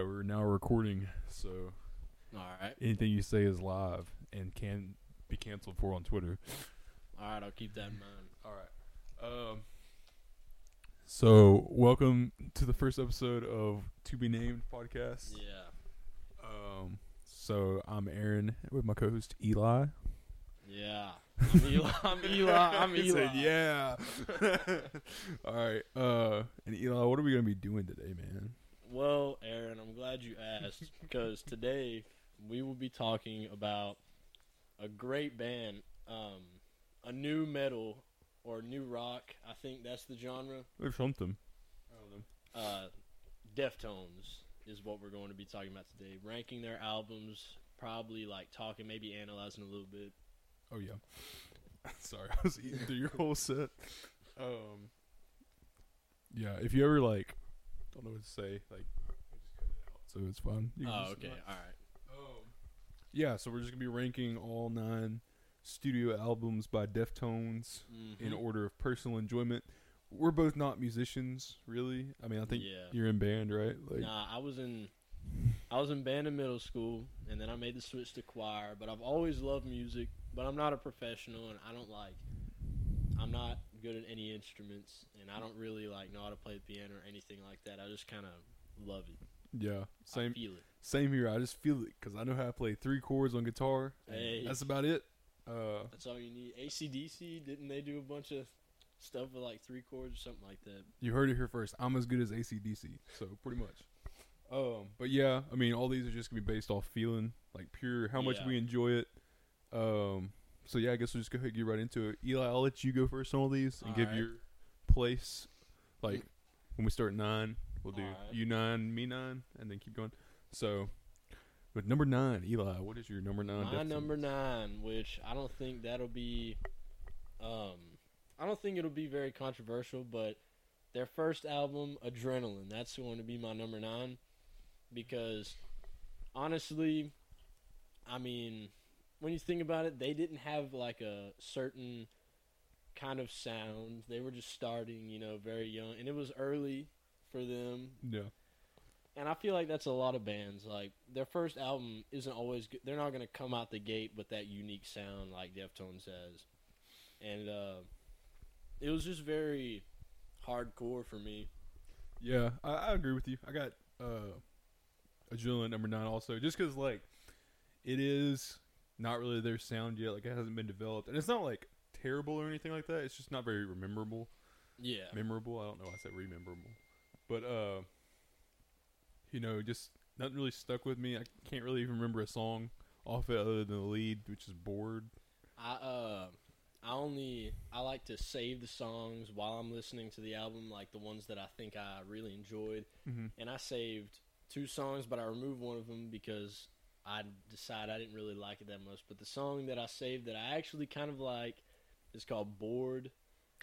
right, we're now recording, so All right. anything you say is live and can be canceled for on Twitter. All right. I'll keep that in mind. All right. Um. So, welcome to the first episode of To Be Named podcast. Yeah. Um. So I'm Aaron with my co-host Eli. Yeah. I'm Eli. I'm Eli. I'm Eli. said, yeah. All right. Uh. And Eli, what are we gonna be doing today, man? Well, Aaron, I'm glad you asked because today we will be talking about a great band, um, a nu metal or new rock. I think that's the genre. Or something. I don't. Uh, Deftones is what we're going to be talking about today. Ranking their albums, probably like talking, maybe analyzing a little bit. Oh yeah. Sorry, I was eating through your whole set. Um. Yeah, if you ever like don't know what to say, like I just cut it out, so it's fine. You can Oh, just okay. All right. Um, yeah, so we're just gonna be ranking all nine studio albums by Deftones in Mhm. order of personal enjoyment. We're both not musicians, really. I mean, I think Yeah. you're in band, right? Like, Nah, I was in I was in band in middle school, and then I made the switch to choir. But I've always loved music, but I'm not a professional, and I don't like. I'm not good at any instruments, and I don't really like know how to play the piano or anything like that. I just kind of love it. yeah, I same, feel it. same here. I just feel it because I know how to play three chords on guitar. Hey. that's about it. Uh, That's all you need. ACDC didn't they do a bunch of stuff with like three chords or something like that? You heard it here first. I'm as good as ACDC, so pretty much. Um, but yeah, I mean, all these are just gonna be based off feeling, like pure how much Yeah. we enjoy it. Um, so yeah, I guess we'll just go ahead and get right into it. Eli, I'll let you go first on all these and give Alright. your place. Like when we start nine, we'll do you nine, me nine, and then keep going. So, with number nine, Eli, what is your number nine? My number nine, which I don't think that'll be, um, I don't think it'll be very controversial, but their first album, Adrenaline, that's going to be my number nine, because honestly, I mean, when you think about it, they didn't have like a certain kind of sound. They were just starting, you know, very young, and it was early for them. Yeah, And I feel like that's a lot of bands. Like their first album isn't always good. They're not gonna come out the gate with that unique sound like Deftones has. And uh, it was just very hardcore for me. yeah, I, I agree with you. I got uh, Adrenaline number nine also, just because like it is not really their sound yet. Like it hasn't been developed, and it's not like terrible or anything like that. It's just not very memorable. Yeah. Memorable. I don't know. why I said rememberable, but uh, you know, just nothing really stuck with me. I can't really even remember a song off it other than the lead, which is "Bored." I uh, I only I like to save the songs while I'm listening to the album, like the ones that I think I really enjoyed. Mm-hmm. And I saved two songs, but I removed one of them because I decided I didn't really like it that much. But the song that I saved that I actually kind of like is called "Bored."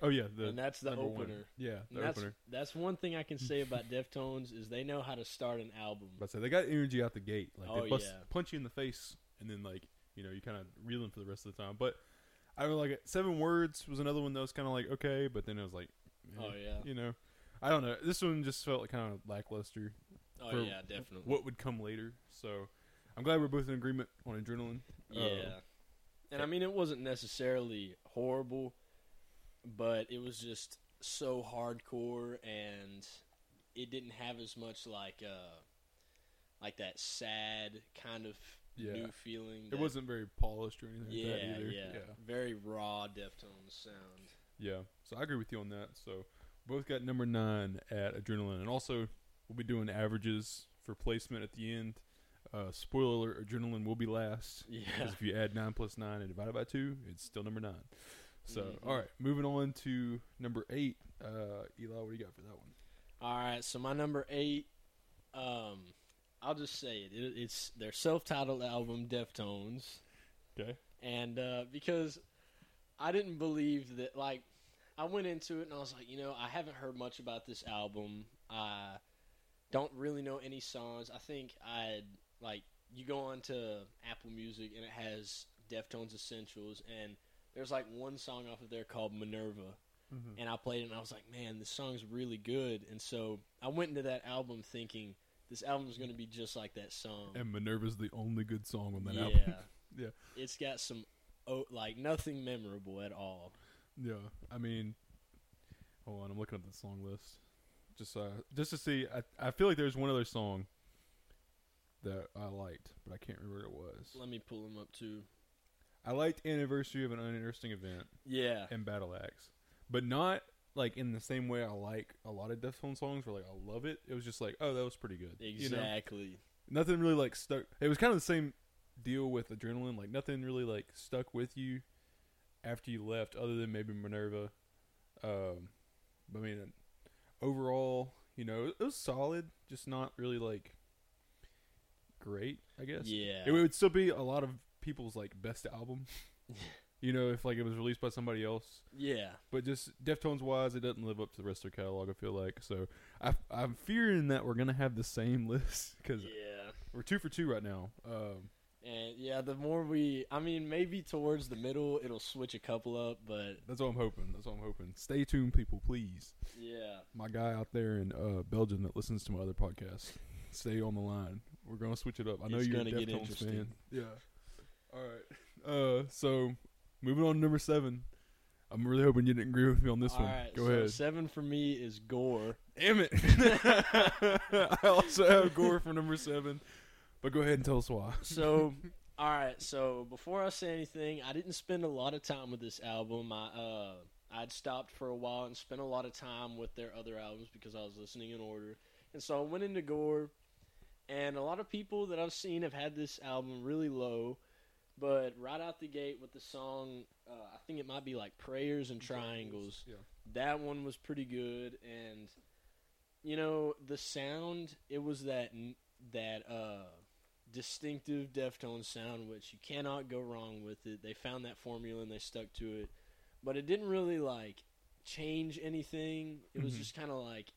Oh yeah, the and that's the number one. opener. Yeah, the that's opener. that's one thing I can say about Deftones is they know how to start an album. But say they got energy out the gate. Like Oh, they bust, yeah. punch you in the face, and then like you know you kind of reeling for the rest of the time. But I really like it. Seven words was another one that was kind of like okay, but then it was like, eh, Oh yeah, you know, I don't know. This one just felt like kind of lackluster. oh yeah, definitely. What would come later? So I'm glad we're both in agreement on adrenaline. yeah, Uh, and I mean it wasn't necessarily horrible, but it was just so hardcore, and it didn't have as much like uh like that sad kind of Yeah. new feeling. it wasn't very polished or anything Yeah, like that either. yeah, yeah, very raw Deftones sound. yeah. So I agree with you on that. So both got number nine at adrenaline, and also we'll be doing averages for placement at the end. Uh, spoiler alert: adrenaline will be last. Yeah, Because if you add nine plus nine and divide it by two, it's still number nine. So, Mhm. all right, moving on to number eight. Uh, Eli, what do you got for that one? All right, so my number eight, um, I'll just say it. it it's their self-titled album, Deftones, Okay. and uh, because I didn't believe that, like, I went into it and I was like, you know, I haven't heard much about this album. I don't really know any songs. I think I like you go on to Apple Music and it has Deftones Essentials, and there's like one song off of there called Minerva Mm-hmm. and I played it and I was like, man, this song's really good. And so I went into that album thinking this album's gonna be just like that song. And Minerva's the only good song on that yeah, album. Yeah. Yeah. It's got some oh, like nothing memorable at all. Yeah, I mean, hold on, I'm looking at the song list, just uh, just to see. I I feel like there's one other song that I liked, but I can't remember what it was. Let me pull them up too. I liked "Anniversary of an Uninteresting Event" Yeah, and "Battle Axe, but not like in the same way I like a lot of Deftones songs, where like I love it. It was just like, oh, that was pretty good. You know? exactly. Nothing really like stuck. It was kind of the same deal with Adrenaline. Like nothing really like stuck with you after you left, other than maybe Minerva. Um, but I mean, overall, you know, it was solid, just not really like great. I guess. Yeah, It would still be a lot of people's like best album. you know, if like it was released by somebody else, yeah. but just Deftones wise, it doesn't live up to the rest of their catalog. I feel like so. I, I'm fearing that we're gonna have the same list because Yeah. we're two for two right now. Um, And yeah, the more we, I mean, maybe towards the middle it'll switch a couple up, but that's what I'm hoping. That's what I'm hoping. Stay tuned, people, please. yeah, My guy out there in uh, Belgium that listens to my other podcast, stay on the line. We're gonna switch it up. I know It's you're a gonna get Deftones interesting. fan. Yeah. All right. Uh, so moving on to number seven. I'm really hoping you didn't agree with me on this All one. right, Go so ahead. Seven for me is Gore. Damn it. I also have Gore for number seven. But go ahead and tell us why. So, all right. So before I say anything, I didn't spend a lot of time with this album. I uh, I'd stopped for a while and spent a lot of time with their other albums because I was listening in order. And so I went into Gore, and a lot of people that I've seen have had this album really low. But right out the gate with the song, uh, I think it might be like Prayers and Triangles. Yeah. That one was pretty good, and you know the sound. It was that that uh, distinctive Deftones sound, which you cannot go wrong with it. They found that formula and they stuck to it, but it didn't really like change anything. It was Mhm. just kind of like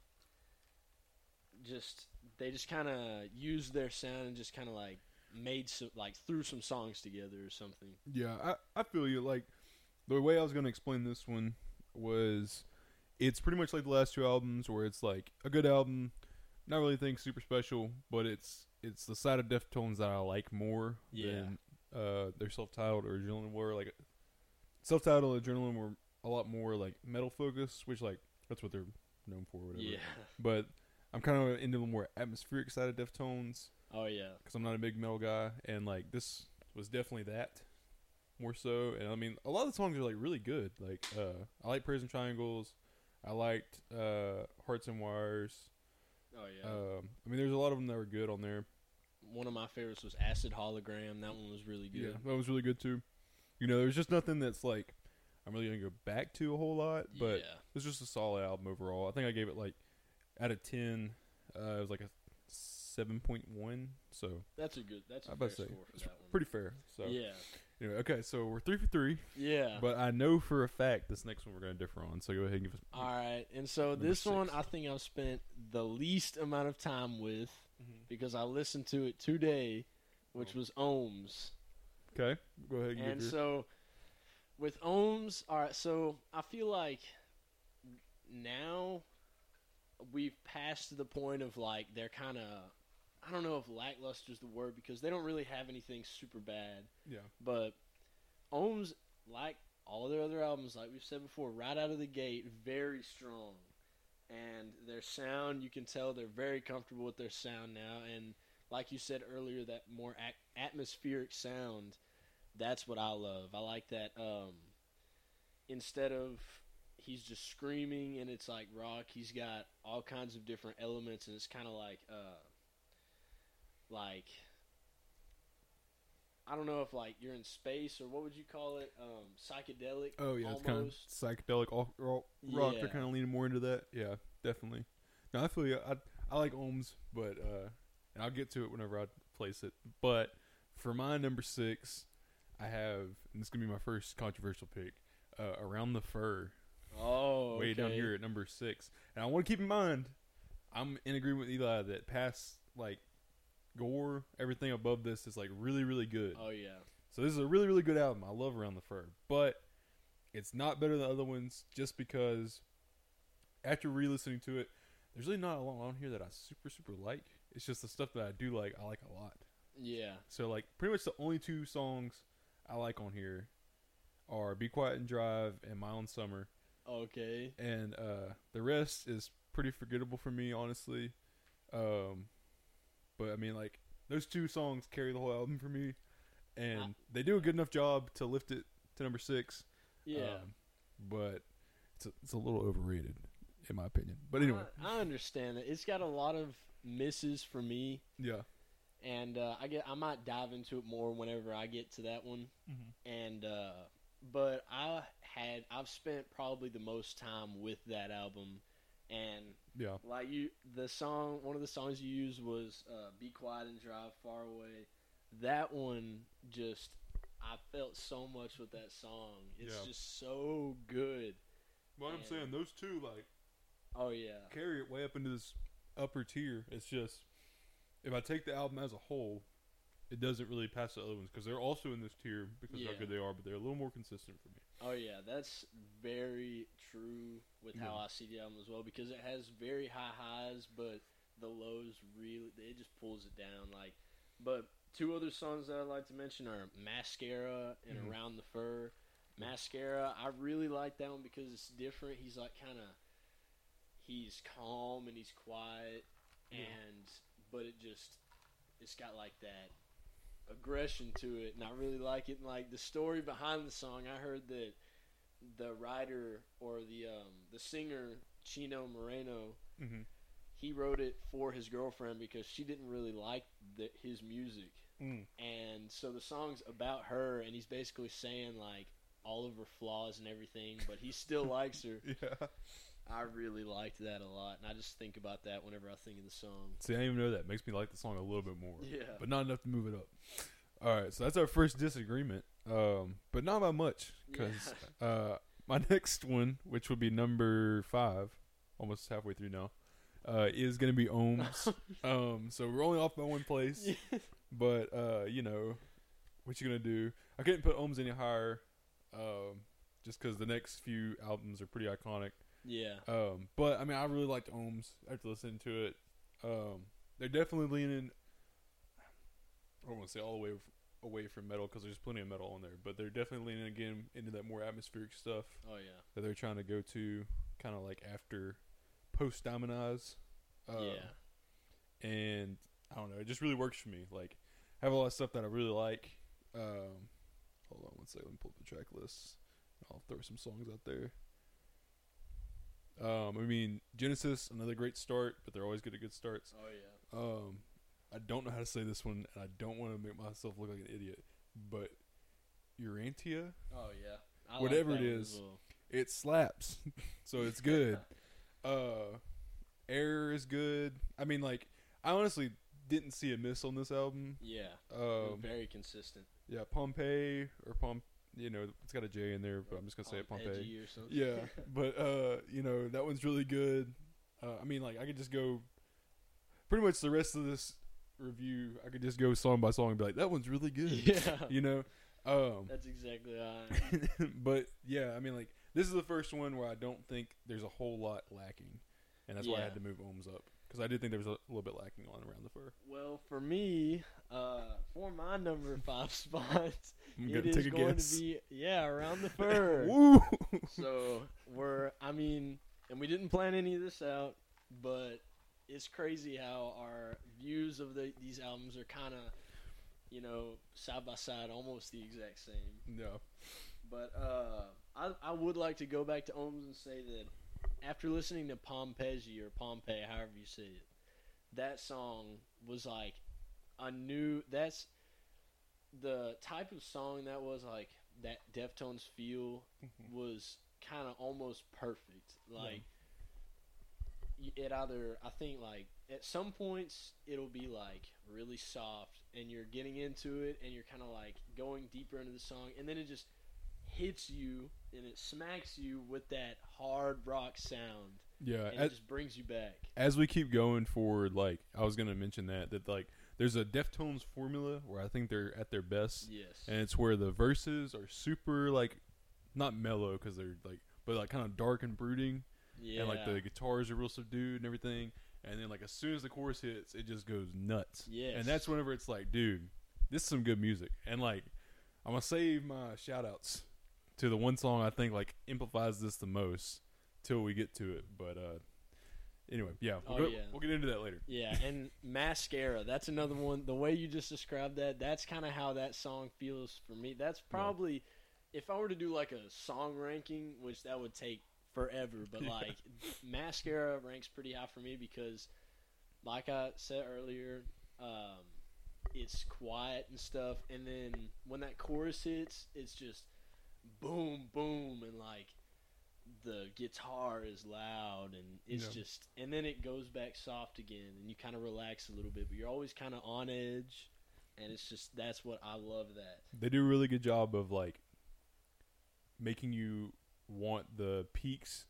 just they just kind of used their sound and just kind of like made some like threw some songs together or something. Yeah, I, I feel you. Like the way I was going to explain this one was, it's pretty much like the last two albums, where it's like a good album, not really anything super special, but it's it's the side of Deftones that I like more Yeah. than uh, their self-titled or Adrenaline were. Like self-titled Adrenaline were a lot more like metal focused, which like that's what they're known for, or whatever. Yeah. But I'm kind of into the more atmospheric side of Deftones Oh yeah. because I'm not a big metal guy, and like this was definitely that more so. And I mean, a lot of the songs are like really good. Like uh, I like Prayers and Triangles. I liked uh, Hearts and Wires. Oh yeah. Um, I mean, there's a lot of them that were good on there. one of my favorites was Acid Hologram. That one was really good. Yeah, good. that was really good too. You know, there's just nothing that's like I'm really gonna go back to a whole lot, but yeah. it's just a solid album overall. I think I gave it like out of ten, uh, it was like a seven point one. So That's a good. That's a I fair say score for that one. pretty fair. So Yeah. anyway, okay, so we're three for three. Yeah. But I know for a fact this next one we're going to differ on. So go ahead and give us. All right. And so this one. I think I've spent the least amount of time with Mhm. because I listened to it today, which Oh. was Ohms. Okay, go ahead and, And your. so with Ohms, all right. So I feel like now we've passed the point of like they're kind of. I don't know if lackluster is the word because they don't really have anything super bad. yeah, But Ohms, like all their other albums, like we've said before, right out of the gate, very strong. And their sound, you can tell they're very comfortable with their sound now. And like you said earlier, that more atmospheric sound, that's what I love. I like that. Um, instead of he's just screaming and it's like rock, he's got all kinds of different elements, and it's kind of like, uh, like I don't know if like you're in space or what would you call it? Um, psychedelic. oh yeah, it's kind of almost. psychedelic all, all rock. Yeah. They're kind of leaning more into that. Yeah, definitely. No, I feel you. I I like Ohms, but uh, and I'll get to it whenever I place it. But for my number six, I have and this is gonna be my first controversial pick. Uh, around the fur, Oh, way down here at number six. And I want to keep in mind, I'm in agreement with Eli that past like gore, everything above this is like really, really good. Oh yeah. So this is a really, really good album. I love Around the Fur, but it's not better than other ones just because after re-listening to it, there's really not a lot on here that I super, super like. it's just the stuff that I do like. I like a lot. Yeah. So like pretty much the only two songs I like on here are "Be Quiet and Drive" and "My Own Summer," Okay. and uh, the rest is pretty forgettable for me, honestly. Um, but I mean, like those two songs carry the whole album for me, and I- they do a good enough job to lift it to number six. Yeah. Um, but it's a, it's a little overrated, in my opinion. But anyway, I, I understand it. It's got a lot of misses for me, yeah, and uh, I get I might dive into it more whenever I get to that one. Mhm. And uh, but I had I've spent probably the most time with that album, and yeah, like you, the song one of the songs you used was uh, "Be Quiet and Drive Far Away." That one just I felt so much with that song. It's Yeah. just so good. What I'm saying, those two like Oh yeah. carry it way up into this upper tier. It's just if I take the album as a whole, it doesn't really pass the other ones because they're also in this tier because Yeah. how good they are, but they're a little more consistent for me. Oh yeah, that's very true with how Yeah. I see the album as well because it has very high highs, but the lows really it just pulls it down. Like, but two other songs that I'd like to mention are "Mascara" and Mhm. "Around the Fur." "Mascara," I really like that one because it's different. He's like kind of he's calm and he's quiet, Yeah. and but it just it's got like that aggression to it, and I really like it. And like the story behind the song, I heard that the writer or the um, the singer Chino Moreno, Mm-hmm. he wrote it for his girlfriend because she didn't really like the, his music, Mm. and so the song's about her, and he's basically saying like all of her flaws and everything, but he still likes her. Yeah. I really liked that a lot, and I just think about that whenever I think of the song. See, I didn't even know that. Makes me like the song a little bit more, Yeah. but not enough to move it up. All right, so that's our first disagreement, um, but not by much because uh, my next one, which would be number five, almost halfway through now, uh, is going to be Ohms. um, so we're only off by one place. But uh, you know, what you gonna do? I couldn't put Ohms any higher, um, just because the next few albums are pretty iconic. Yeah. Um, but I mean, I really liked Ohms after listening to it. Um, they're definitely leaning. I don't want to say all the way away from metal because there's plenty of metal on there, but they're definitely leaning again into that more atmospheric stuff Oh yeah. that they're trying to go to, kind of like after post Diamond Eyes. Uh, yeah. and I don't know, it just really works for me. Like, I have a lot of stuff that I really like. Um, hold on one second, let me pull up the track list. I'll throw some songs out there. Um, I mean, Genesis, another great start, but they're always good at good starts. Oh yeah. Um, I don't know how to say this one, and I don't want to make myself look like an idiot, but Urantia, Oh yeah. I Whatever that it is. well. it slaps, so it's good. uh, Air is good. I mean, like, I honestly didn't see a miss on this album. Yeah. Um, very consistent. yeah, Pompeii or Pom, you know, it's got a J in there, but I'm just gonna say it Pompeii. Or something. Yeah, but uh, you know, that one's really good. Uh, I mean, like, I could just go pretty much the rest of this review. I could just go song by song and be like, that one's really good. yeah. You know, um, That's exactly right. but yeah, I mean, like, this is the first one where I don't think there's a whole lot lacking, and that's why I had to move Ohms up because I did think there was a little bit lacking on around the fur. well, for me, uh, for my number five spot, gonna is going guess. to be yeah around the fur. Woo! so we're I mean, and we didn't plan any of this out, but it's crazy how our views of the, these albums are kind of, you know, side by side, almost the exact same. yeah. But uh, I I would like to go back to Ohms and say that after listening to Pompeii or Pompeii, however you say it, that song was like a new. That's the type of song that was like that Deftones feel Mhm. was kind of almost perfect. Like y it either I think like at some points it'll be like really soft and you're getting into it and you're kind of like going deeper into the song and then it just hits you and it smacks you with that hard rock sound Yeah. and As, it just brings you back. as we keep going forward, like I was gonna mention that that like there's a Deftones formula where I think they're at their best, Yes. and it's where the verses are super like not mellow because they're like but like kind of dark and brooding, yeah. and like the guitars are real subdued and everything, and then like as soon as the chorus hits, it just goes nuts. Yeah, and that's whenever it's like, dude, this is some good music. And like, I'm gonna save my shout outs to the one song I think like amplifies this the most till we get to it. But uh anyway, yeah, we'll, Oh, go- yeah. we'll get into that later. Yeah, and mascara. That's another one. The way you just described that, that's kind of how that song feels for me. That's probably, if I were to do like a song ranking, which that would take forever, but Yeah. like mascara ranks pretty high for me because, like I said earlier, um, it's quiet and stuff, and then when that chorus hits, it's just boom, boom, and like the guitar is loud and it's Yeah. just and then it goes back soft again and you kind of relax a little bit but you're always kind of on edge and it's just that's what I love that They do a really good job of like making you want the peaks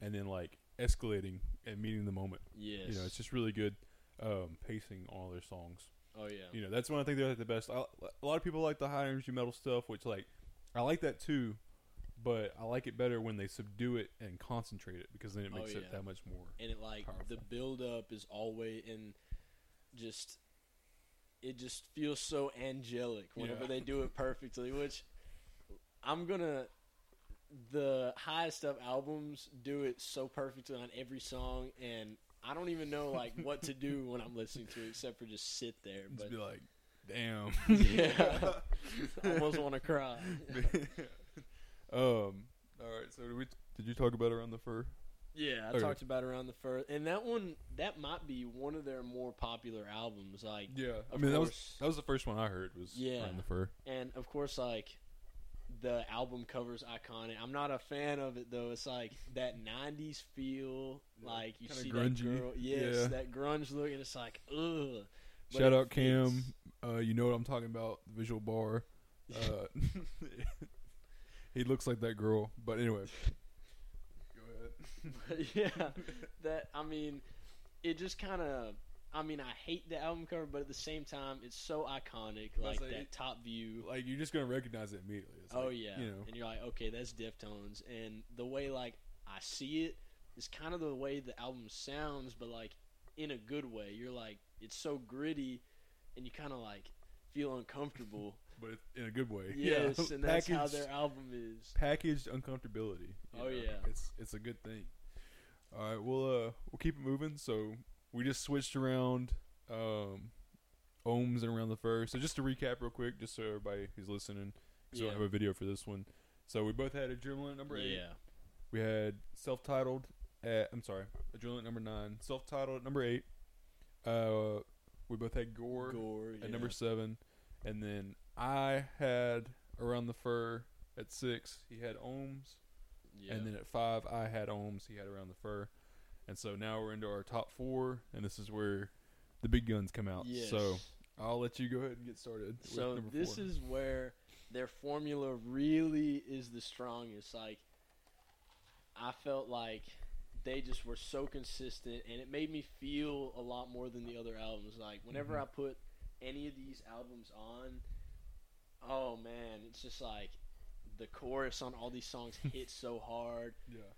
and then like escalating and meeting the moment. yes You know, it's just really good um, pacing on all their songs. oh yeah You know, that's when I think they're like the best. I, a lot of people like the high energy metal stuff, which like I like that too, but I like it better when they subdue it and concentrate it because then it Oh, makes it that much more. and it like the Powerful. build up is always and just it just feels so angelic whenever Yeah. they do it perfectly which i'm gonna the highest of albums do it so perfectly on every song and i don't even know like what to do when i'm listening to it except for just sit there Just but be like, damn. yeah I almost want to cry um. All right. So did we? Did you talk about around the fur? Yeah, I Okay. talked about around the fur, and that one that might be one of their more popular albums. Like, Yeah. I Of mean, that was that was the first one I heard was Yeah. around the fur. and of course, like the album cover's iconic. I'm not a fan of it though. It's like that '90s feel, Yeah, like you see grungy. that girl, yes, Yeah. that grunge look, and it's like, ugh. But Shout out Cam. Uh, you know what I'm talking about? The visual bar. Uh, he looks like that girl. But anyway, go ahead. But yeah, that I mean, it just kind of. I mean, I hate the album cover, but at the same time, it's so iconic. I Like that it- top view. like you're just gonna recognize it immediately. It's oh like, yeah, you know. and you're like, okay, that's Deftones, and the way like I see it is kind of the way the album sounds, but like in a good way. You're like, it's so gritty, and you kind of like feel uncomfortable. but in a good way. yes, yeah. and that's how their album is. packaged uncomfortability. Oh, know? yeah. it's it's a good thing. All right, we'll uh we'll keep it moving. So we just switched around um ohms and around the first. So just to recap real quick, just so everybody who's listening, because we Yeah. don't have a video for this one. So we both had a adrenaline number eight. Yeah, We had self-titled at I'm sorry, adrenaline number nine. Self-titled at number eight. Uh, we both had gore, gore. at yeah. number seven, and then I had around the fur at six. He had ohms. yeah. And then at five, I had Ohms. He had around the fur. And so now we're into our top four, and this is where the big guns come out. yes. So I'll let you go ahead and get started. with So this four. is where their formula really is the strongest. Like I felt like they just were so consistent, and it made me feel a lot more than the other albums. Like whenever Mhm. I put any of these albums on, oh man, it's just like the chorus on all these songs hit so hard. yeah,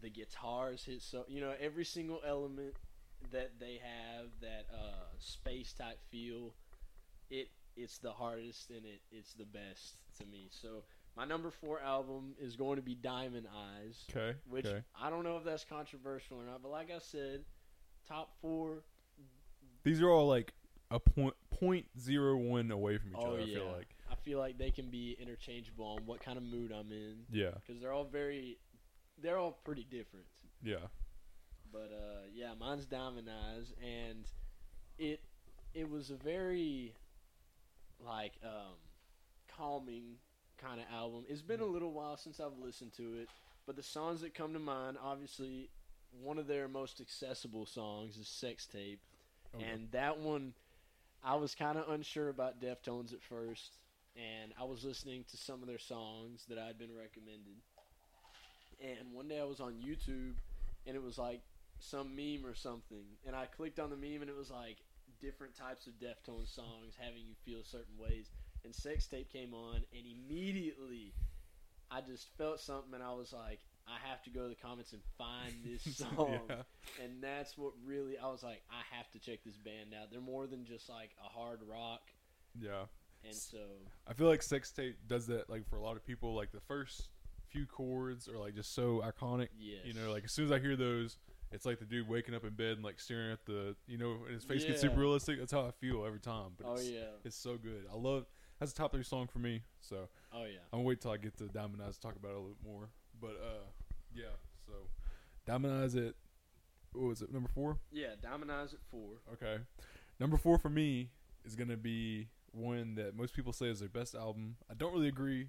The guitars hit so you know every single element that they have that uh, space type feel. It it's the hardest and it it's the best to me. So my number four album is going to be Diamond Eyes, okay, which okay. I don't know if that's controversial or not, but like I said, top four. These are all like a point point zero one away from each Oh other. I feel like I feel like they can be interchangeable on what kind of mood I'm in yeah, because they're all very, they're all pretty different. yeah, But uh, yeah, mine's Diamond Eyes, and it it was a very like um, calming kind of album. It's been a little while since I've listened to it, but the songs that come to mind, obviously, one of their most accessible songs is "Sex Tape," oh, Okay. and that one, I was kind of unsure about Deftones at first, and I was listening to some of their songs that I'd been recommended, and one day I was on YouTube, and it was like some meme or something, and I clicked on the meme, and it was like different types of Deftones songs having you feel certain ways, and Sex Tape came on, and immediately I just felt something, and I was like, I have to go to the comments and find this song. yeah. And that's what really I was like, I have to check this band out. They're more than just like a hard rock. Yeah. And so I feel like Sex Tape does that like for a lot of people. Like the first few chords are like just so iconic. yes. You know, like as soon as I hear those, it's like the dude waking up in bed and like staring at the, you know, and his face gets super realistic. That's how I feel every time. But Oh it's, yeah. it's so good. I love. That's a top three song for me. So Oh yeah. I'm gonna wait till I get to Diamond Eyes to talk about it a little bit more. But uh, yeah. So Diamond Eyes at what was it number four? Yeah, Diamond Eyes at four. Okay. Number four for me is gonna be one that most people say is their best album. I don't really agree.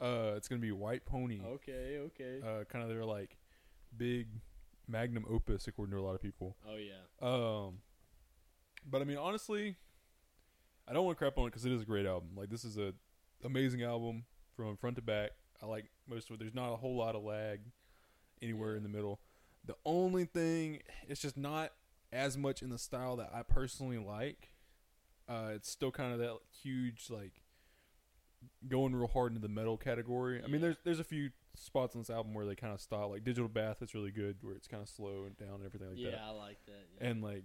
Uh, it's gonna be White Pony. Okay, okay. Uh, kind of their like big magnum opus according to a lot of people. oh yeah. Um, but I mean, honestly, I don't want to crap on it because it is a great album. Like this is a amazing album from front to back. I like most of it. There's not a whole lot of lag anywhere Yeah. in the middle. The only thing, it's just not as much in the style that I personally like. Uh, it's still kind of that huge like going real hard into the metal category. I mean, there's there's a few spots on this album where they kind of stop. like Digital Bath. That's really good, where it's kind of slow and down and everything like yeah, that. Yeah, I like that. Yeah. And like,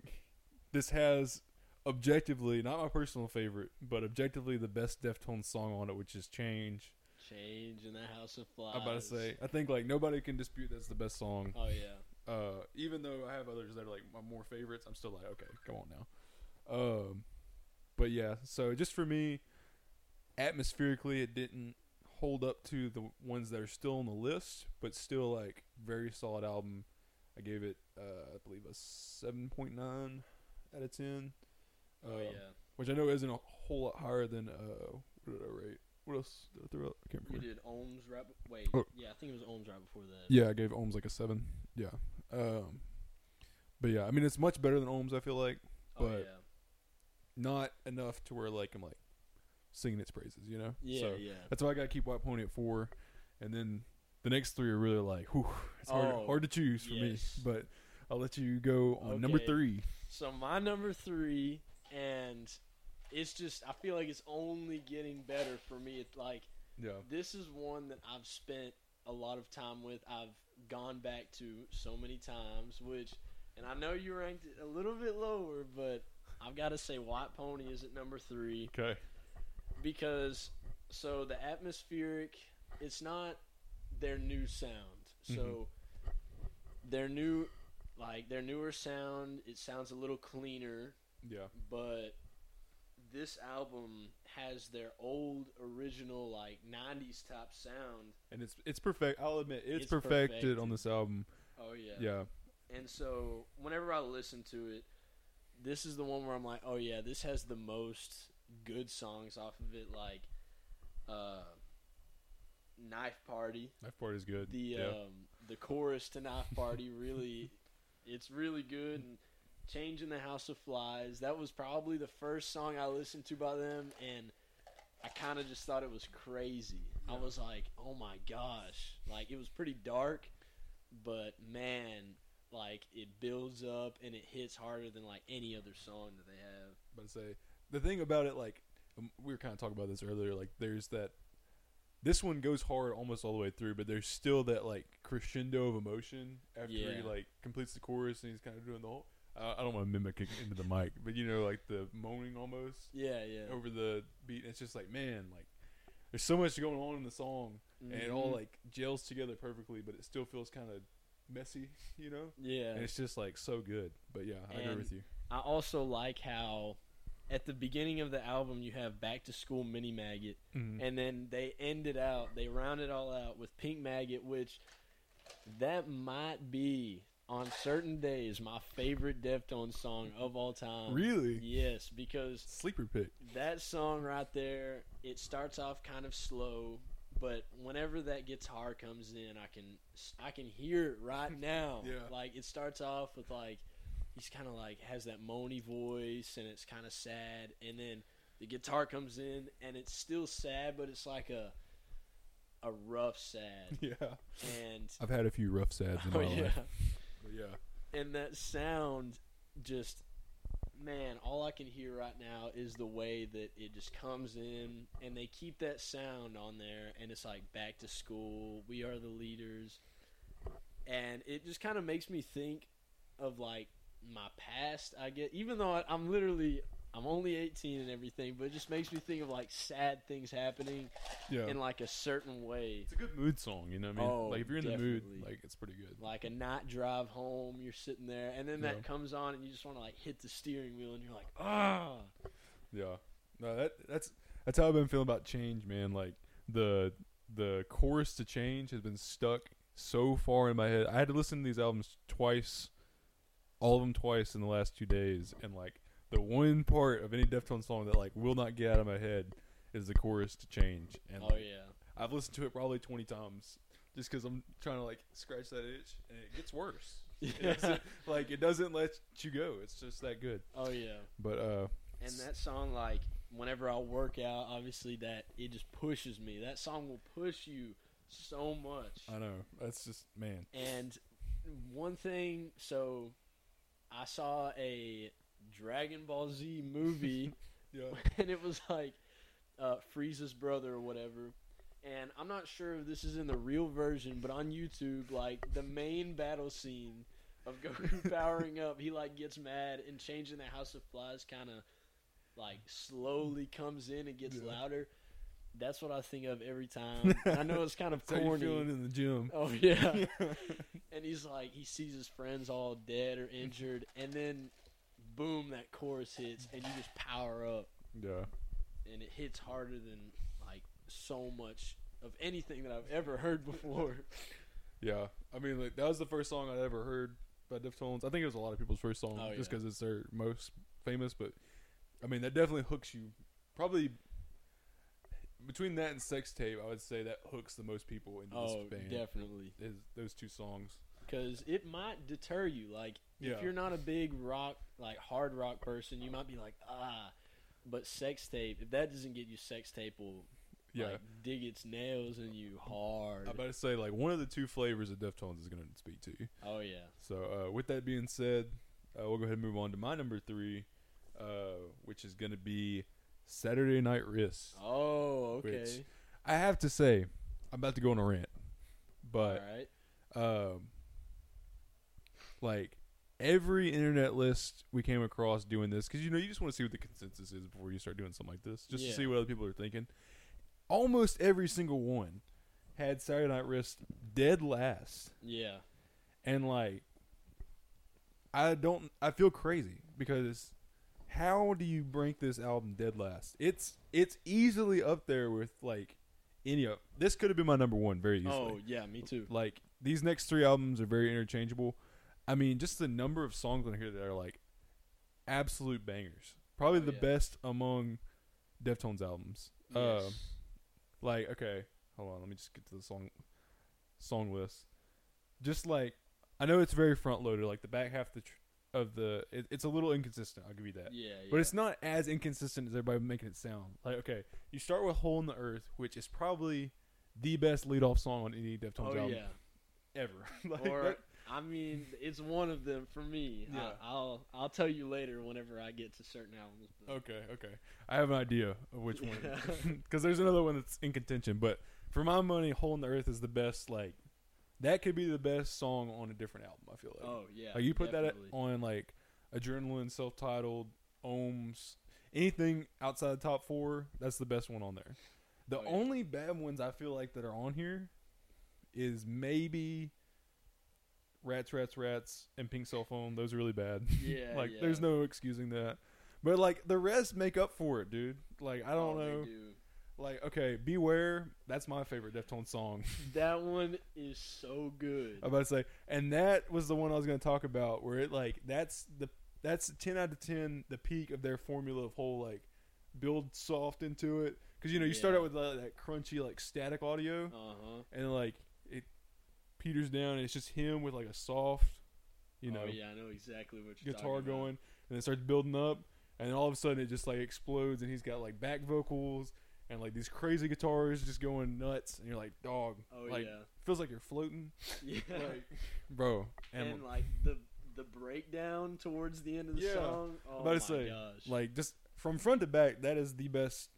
this has objectively not my personal favorite, but objectively the best Deftones song on it, which is "Change." Change in the House of Flies. I'm about to say, I think like nobody can dispute that's the best song. Oh yeah. Uh, even though I have others that are like my more favorites, I'm still like, okay, come on now. Um, but yeah, so just for me, atmospherically, it didn't hold up to the ones that are still on the list, but still like very solid album. I gave it, uh, I believe, a seven point nine out of ten. Oh Um, yeah. which I know isn't a whole lot higher than uh, what did I rate? What else did I throw out? I can't remember. We did Ohms right. Wait. Oh. Yeah, I think it was Ohms right before that. Yeah, I gave Ohms like a seven. Yeah. Um, but yeah, I mean it's much better than Ohms. I feel like Oh but- yeah. not enough to where like I'm like singing its praises. You know. Yeah, So yeah. that's why I gotta keep White Pony at four, and then the next three are really like, whew, it's hard Oh, hard to choose for yes. me. But I'll let you go on number three. So my number three, and it's just I feel like it's only getting better for me. It's like Yeah. this is one that I've spent a lot of time with. I've gone back to so many times, which, and I know you ranked it a little bit lower, but I've got to say White Pony is at number three Okay. because so the atmospheric, it's not their new sound. So mm-hmm. their new, like their newer sound, it sounds a little cleaner Yeah. but this album has their old original like 90s top sound And it's it's perfect. I'll admit it's, It's perfected, perfected. on this album. oh yeah Yeah. and so whenever i listen to it this is the one where i'm like oh yeah this has the most good songs off of it like uh knife party Knife party is good. the yeah. um the chorus to knife party really it's really good and change in the house of flies that was probably the first song i listened to by them and i kind of just thought it was crazy i was like oh my gosh like it was pretty dark but man like it builds up and it hits harder than like any other song that they have but say the thing about it, like um, we were kind of talking about this earlier. Like there's that. This one goes hard almost all the way through, but there's still that like crescendo of emotion after he like completes the chorus and he's kind of doing the whole. I I don't want to mimic it into the mic, but you know, like the moaning almost yeah yeah over the beat. And it's just like, man, like there's so much going on in the song, and it all Mhm. like gels together perfectly, but it still feels kind of messy, you know. yeah And it's just like so good. But yeah, I agree with you. I also like how at the beginning of the album you have Back to School Mini Maggot, Mhm. and then they end it out, they round it all out with Pink Maggot, which that might be on certain days my favorite Deftones song of all time. really, Yes, because sleeper pick. that song right there, it starts off kind of slow, but whenever that guitar comes in, I can I can hear it right now. Yeah. Like it starts off with like he's kind of like has that moany voice and it's kind of sad, and then the guitar comes in and it's still sad, but it's like a a rough sad, Yeah, and I've had a few rough sads in oh my yeah, life, yeah, and that sound just man all i can hear right now is the way that it just comes in and they keep that sound on there and it's like back to school we are the leaders and it just kind of makes me think of like my past. I get even though I, I'm literally I'm only 18 and everything, but it just makes me think of like sad things happening Yeah. in like a certain way. it's a good mood song, you know what I mean? Oh, like if you're in the mood, like it's pretty good. Like a night drive home, you're sitting there, and then Yeah. that comes on, and you just want to like hit the steering wheel, and you're like, ah, Yeah. No, that that's that's how I've been feeling about change, man. Like the the chorus to change has been stuck so far in my head. I had to listen to these albums twice, all of them twice in the last two days, and like the one part of any Deftones song that like will not get out of my head is the chorus to change. And oh like, yeah, I've listened to it probably twenty times just because I'm trying to like scratch that itch, and it gets worse. Yeah, like it doesn't let you go. It's just that good. oh yeah. But uh, And that song, like, whenever I work out, obviously that it just pushes me. That song will push you so much. I know that's just man. And one thing, so I saw a Dragon Ball Z movie, Yeah. and it was like uh, Frieza's brother or whatever. And I'm not sure if this is in the real version, but on YouTube, like the main battle scene of Goku powering up, he like gets mad and change in the House of Flies kind of like slowly comes in and gets Yeah. louder. That's what I think of every time. I know it's kind of corny. feeling in the gym. Oh yeah. and he's like he sees his friends all dead or injured and then boom that chorus hits and you just power up yeah. and it hits harder than like so much of anything that I've ever heard before. Yeah. I mean, like that was the first song I'd ever heard by Deftones. I think it was a lot of people's first song Oh, just yeah. because it's their most famous. But I mean, that definitely hooks you. Probably between that and Sex Tape, I would say that hooks the most people into oh, this band. definitely. Is those two songs? Cuz it might deter you like Yeah. if you're not a big rock like hard rock person, you might be like, "Ah." But sex tape, if that doesn't get you sex tape will Yeah. like dig its nails in you hard. I'm about to say like one of the two flavors of Deftones is going to speak to you. oh yeah. So uh, with that being said, uh, we'll go ahead and move on to my number three, uh, which is going to be Saturday Night Wrist. Oh, okay. I have to say, I'm about to go on a rant, but All right. um, like every internet list we came across doing this, because you know you just want to see what the consensus is before you start doing something like this, just Yeah. to see what other people are thinking. Almost every single one had Saturday Night Wrist dead last. Yeah. and like I don't I feel crazy because how do you rank this album dead last? It's it's easily up there with like any of this could have been my number one very easily. Oh yeah, me too. Like these next three albums are very interchangeable. I mean, just the number of songs on here that are like absolute bangers. Probably Oh, the yeah. best among Deftones albums. Uh, like okay, hold on, let me just get to the song song list. Just like I know it's very front loaded, like the back half of the tr- of the it, it's a little inconsistent. I'll give you that, yeah, yeah. but it's not as inconsistent as everybody making it sound. Like okay, you start with "Hole in the Earth," which is probably the best lead off song on any Deftones oh album yeah. ever. like Or that- I mean, it's one of them for me. Yeah. I, I'll I'll tell you later whenever I get to certain albums. Okay, okay, I have an idea of which one because there's another one that's in contention. But for my money, "Hole in the Earth" is the best. Like that could be the best song on a different album. I feel like. Oh yeah. Like you put definitely. that on like Adrenaline, self-titled, Ohms, anything outside the top four, that's the best one on there. The Oh, yeah. only bad ones I feel like that are on here is maybe Rats, Rats, Rats, and Pink Cell Phone. Those are really bad. Yeah, like yeah. there's no excusing that. But like the rest make up for it, dude. Like I don't Oh, know. do. Like okay, Beware. That's my favorite Deftones song. That one is so good. I'm about to say, and that was the one I was going to talk about, where it like that's the that's ten out of ten, the peak of their formula of whole like build soft into it, because you know you start out with uh, that crunchy like static audio, Uh huh. and like peters down, and it's just him with like a soft, you oh, know, oh yeah, I know exactly what you're guitar talking about. going, and it starts building up, and then all of a sudden it just like explodes, and he's got like back vocals. And like these crazy guitars just going nuts, and you're like, dog, Oh like yeah. feels like you're floating, Yeah. like, bro. And, and, like the the breakdown towards the end of the Yeah. song. Oh about my to say, gosh. like just from front to back, that is the best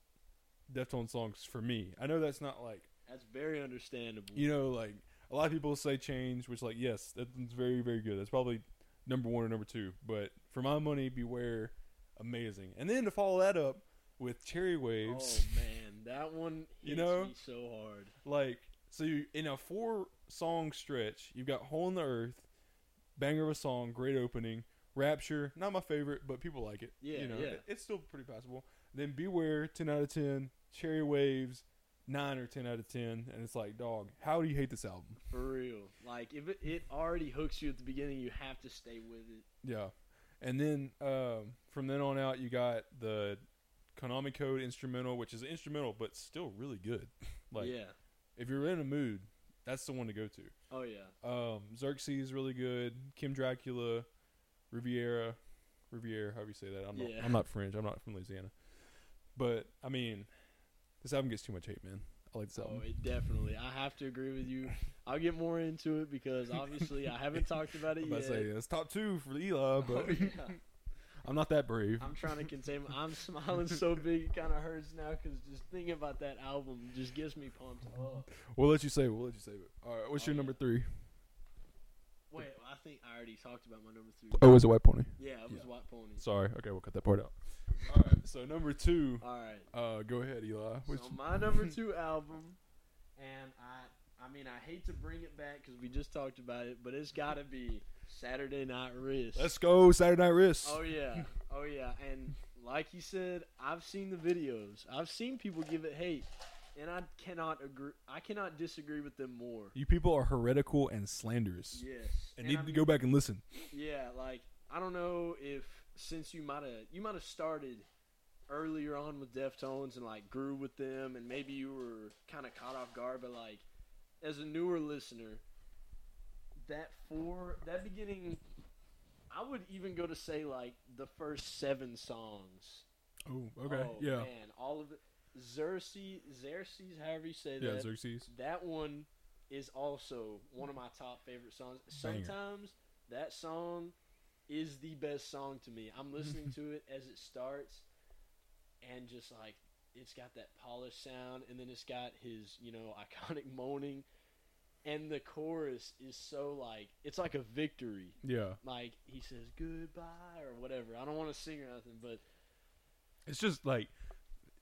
Deftones songs for me. I know that's not like That's very understandable. you know like a lot of people say change, which like yes, that's very very good. That's probably number one or number two. But for my money, beware, amazing. And then to follow that up with cherry waves. Oh man, that one hits You know? me so hard. like so you in a four song stretch, you've got Hole in the Earth, banger of a song, great opening. Rapture, not my favorite, but people like it. Yeah, you know, yeah. it- it's still pretty passable. Then Beware, ten out of ten. Cherry Waves, nine or ten out of ten. And it's like, dog, how do you hate this album? For real. Like if it, it already hooks you at the beginning, you have to stay with it. Yeah, and then um, from then on out, you got the Konami Code instrumental, which is instrumental but still really good. like, yeah. if you're in a mood, that's the one to go to. Oh yeah. Um, Xerces is really good. Kim Dracula, Riviera, Riviera, however you say that. I'm not. Yeah. I'm not French. I'm not from Louisiana. But I mean, this album gets too much hate, man. I like this oh, album. Oh, it definitely. I have to agree with you. I'll get more into it because obviously I haven't talked about it I'm yet. about to say it's top two for Eli, oh, but Oh, yeah. I'm not that brave. I'm trying to contain. My, I'm smiling so big it kind of hurts now because just thinking about that album just gets me pumped up. We'll let you save it. We'll let you save it. All right, what's Oh, your yeah. number three? Wait, I think I already talked about my number three. Oh, it White Pony? yeah, it was yeah. White Pony. Sorry. Okay, we'll cut that part out. All right. So number two. All right. Uh, go ahead, Eli. Which, So my number two album, and I, I mean, I hate to bring it back because we just talked about it, but it's got to be Saturday Night Wrist. let's go Saturday Night Wrist. Oh yeah, oh yeah, and like you said, I've seen the videos. I've seen people give it hate, and I cannot agree. I cannot disagree with them more. You people are heretical and slanderous, Yes, and, And need I to go back and listen. Yeah, like I don't know if since you might have you might have started earlier on with Deftones and like grew with them, and maybe you were kind of caught off guard, but like as a newer listener, that four that beginning, I would even go to say like the first seven songs. Oh, okay, Oh, yeah, man, all of it. Xerces, Xerces, however you say yeah, that. Xerces. That one is also one of my top favorite songs. Banger. Sometimes that song is the best song to me. I'm listening to it as it starts and just like it's got that polished sound and then it's got his, you know, iconic moaning and the chorus is so like it's like a victory. Yeah, Like he says goodbye or whatever. I don't want to sing or nothing, but it's just like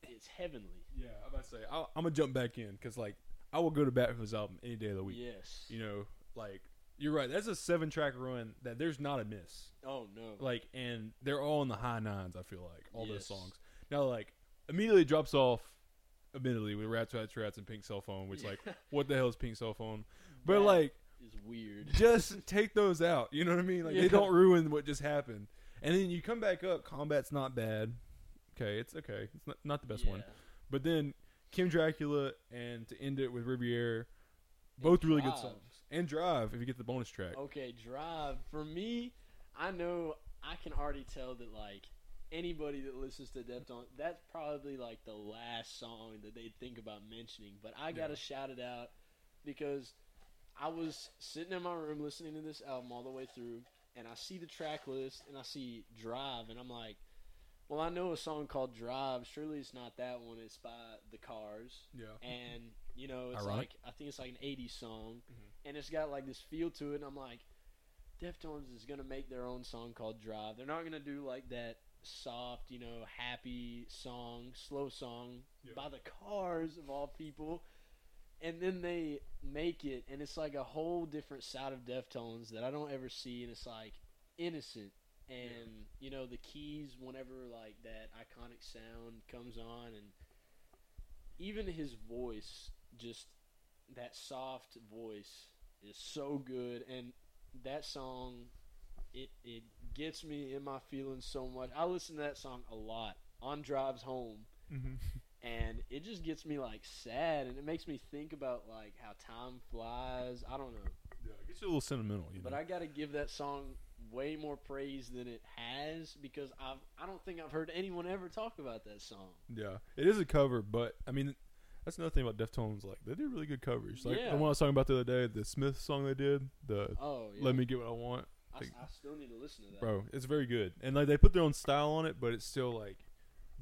it's heavenly. yeah. I'm about to say I'll, I'm gonna jump back in because like I will go to bat for this album any day of the week. Yes. You know, like you're right. That's a seven track run that there's not a miss. Oh no. Like, and they're all in the high nines. I feel like all those Yes. songs. Now, like immediately drops off. Admittedly, with Rats, Rats, Rats, and Pink Cell Phone, which like what the hell is Pink Cell Phone? But That like is weird. just take those out. You know what I mean? Like Yeah. they don't ruin what just happened. And then you come back up. Combat's not bad. Okay, it's okay. It's not, not the best one. Yeah. But then Kim Dracula and to end it with Riviere, both really good Drive. songs. And Drive if you get the bonus track. Okay, Drive. For me, I know I can already tell that like anybody that listens to Deftones, that's probably like the last song that they think about mentioning. But I gotta Yeah. shout it out because I was sitting in my room listening to this album all the way through, and I see the track list and I see Drive, and I'm like. Well, I know a song called Drive. Surely it's not that one. It's by The Cars Yeah. and you know it's Ironic. like I think it's like an '80s song, Mhm. and it's got like this feel to it. And I'm like, Deftones is gonna make their own song called Drive. They're not gonna do like that soft, you know, happy song, slow song Yeah. by the Cars of all people. And then they make it, and it's like a whole different side of Deftones that I don't ever see, and it's like innocent. And you know the keys, whenever like that iconic sound comes on, and even his voice, just that soft voice is so good and that song it it gets me in my feelings so much. I listen to that song a lot on drives home Mm-hmm. and it just gets me like sad and it makes me think about like how time flies. I don't know. Yeah, it gets you a little sentimental, you know. But I got to give that song way more praise than it has because I've I don't think I've heard anyone ever talk about that song. yeah, it is a cover, but I mean, that's another thing about Deftones. Like they do really good covers. Like Yeah. the one I was talking about the other day, the Smith song they did, the Oh, yeah. "Let Me Get What I Want." I, think- I still need to listen to that. Bro, it's very good, and like they put their own style on it, but it's still like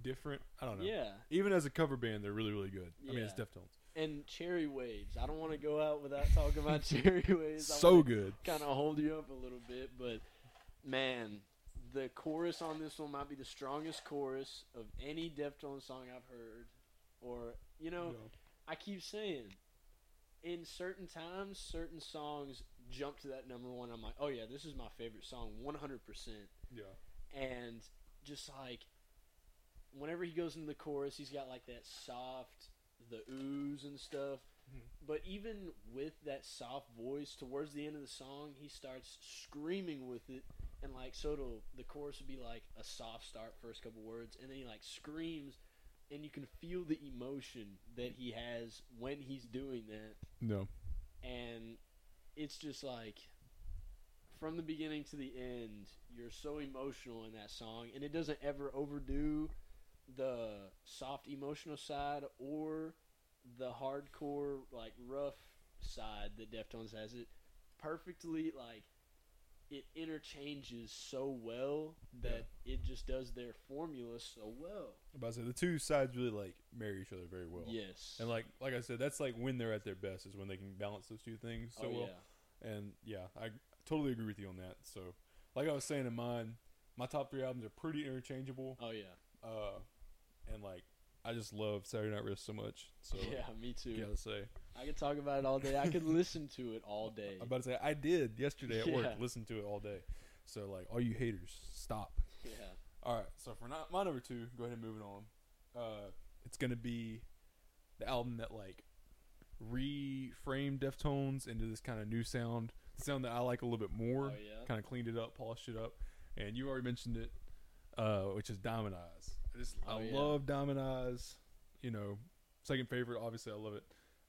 different. I don't know. Yeah. Even as a cover band, they're really really good. I mean, it's Deftones. and Cherry Waves. I don't want to go out without talking about Cherry Waves. I so good. kind of hold you up a little bit, but man, the chorus on this one might be the strongest chorus of any Deftones song I've heard. Or you know, I keep saying, in certain times, certain songs jump to that number one. I'm like, oh yeah, this is my favorite song, 100. percent Yeah. And just like, whenever he goes into the chorus, he's got like that soft, the ooze and stuff. Mhm. But even with that soft voice, towards the end of the song, he starts screaming with it, and like so, it'll, the chorus would be like a soft start, first couple words, and then he like screams, and you can feel the emotion that he has when he's doing that, No. and it's just like from the beginning to the end, you're so emotional in that song, and it doesn't ever overdo the soft emotional side or the hardcore like rough side that Deftones has it perfectly like it interchanges so well that it just does their formula so well. I'm about to say the two sides really like marry each other very well. yes. And like like I said, that's like when they're at their best is when they can balance those two things so oh well. yeah. And yeah, I totally agree with you on that. So, like I was saying in mine, my top three albums are pretty interchangeable. Oh yeah. Uh, and like I just love Saturday Night Wrist so much. So yeah, me too. gotta say, I could talk about it all day. I could listen to it all day. I'm about to say I did yesterday at work. Listen to it all day. So like all you haters, stop. Yeah. All right. So for not, my number two, go ahead and move it on. Uh, it's gonna be the album that like reframed Deftones into this kind of new sound, sound that I like a little bit more. Oh yeah. Kind of cleaned it up, polished it up, and you already mentioned it, uh, which is Diamond Eyes. I just Oh, I yeah. love Diamond Eyes. You know, second favorite. Obviously, I love it.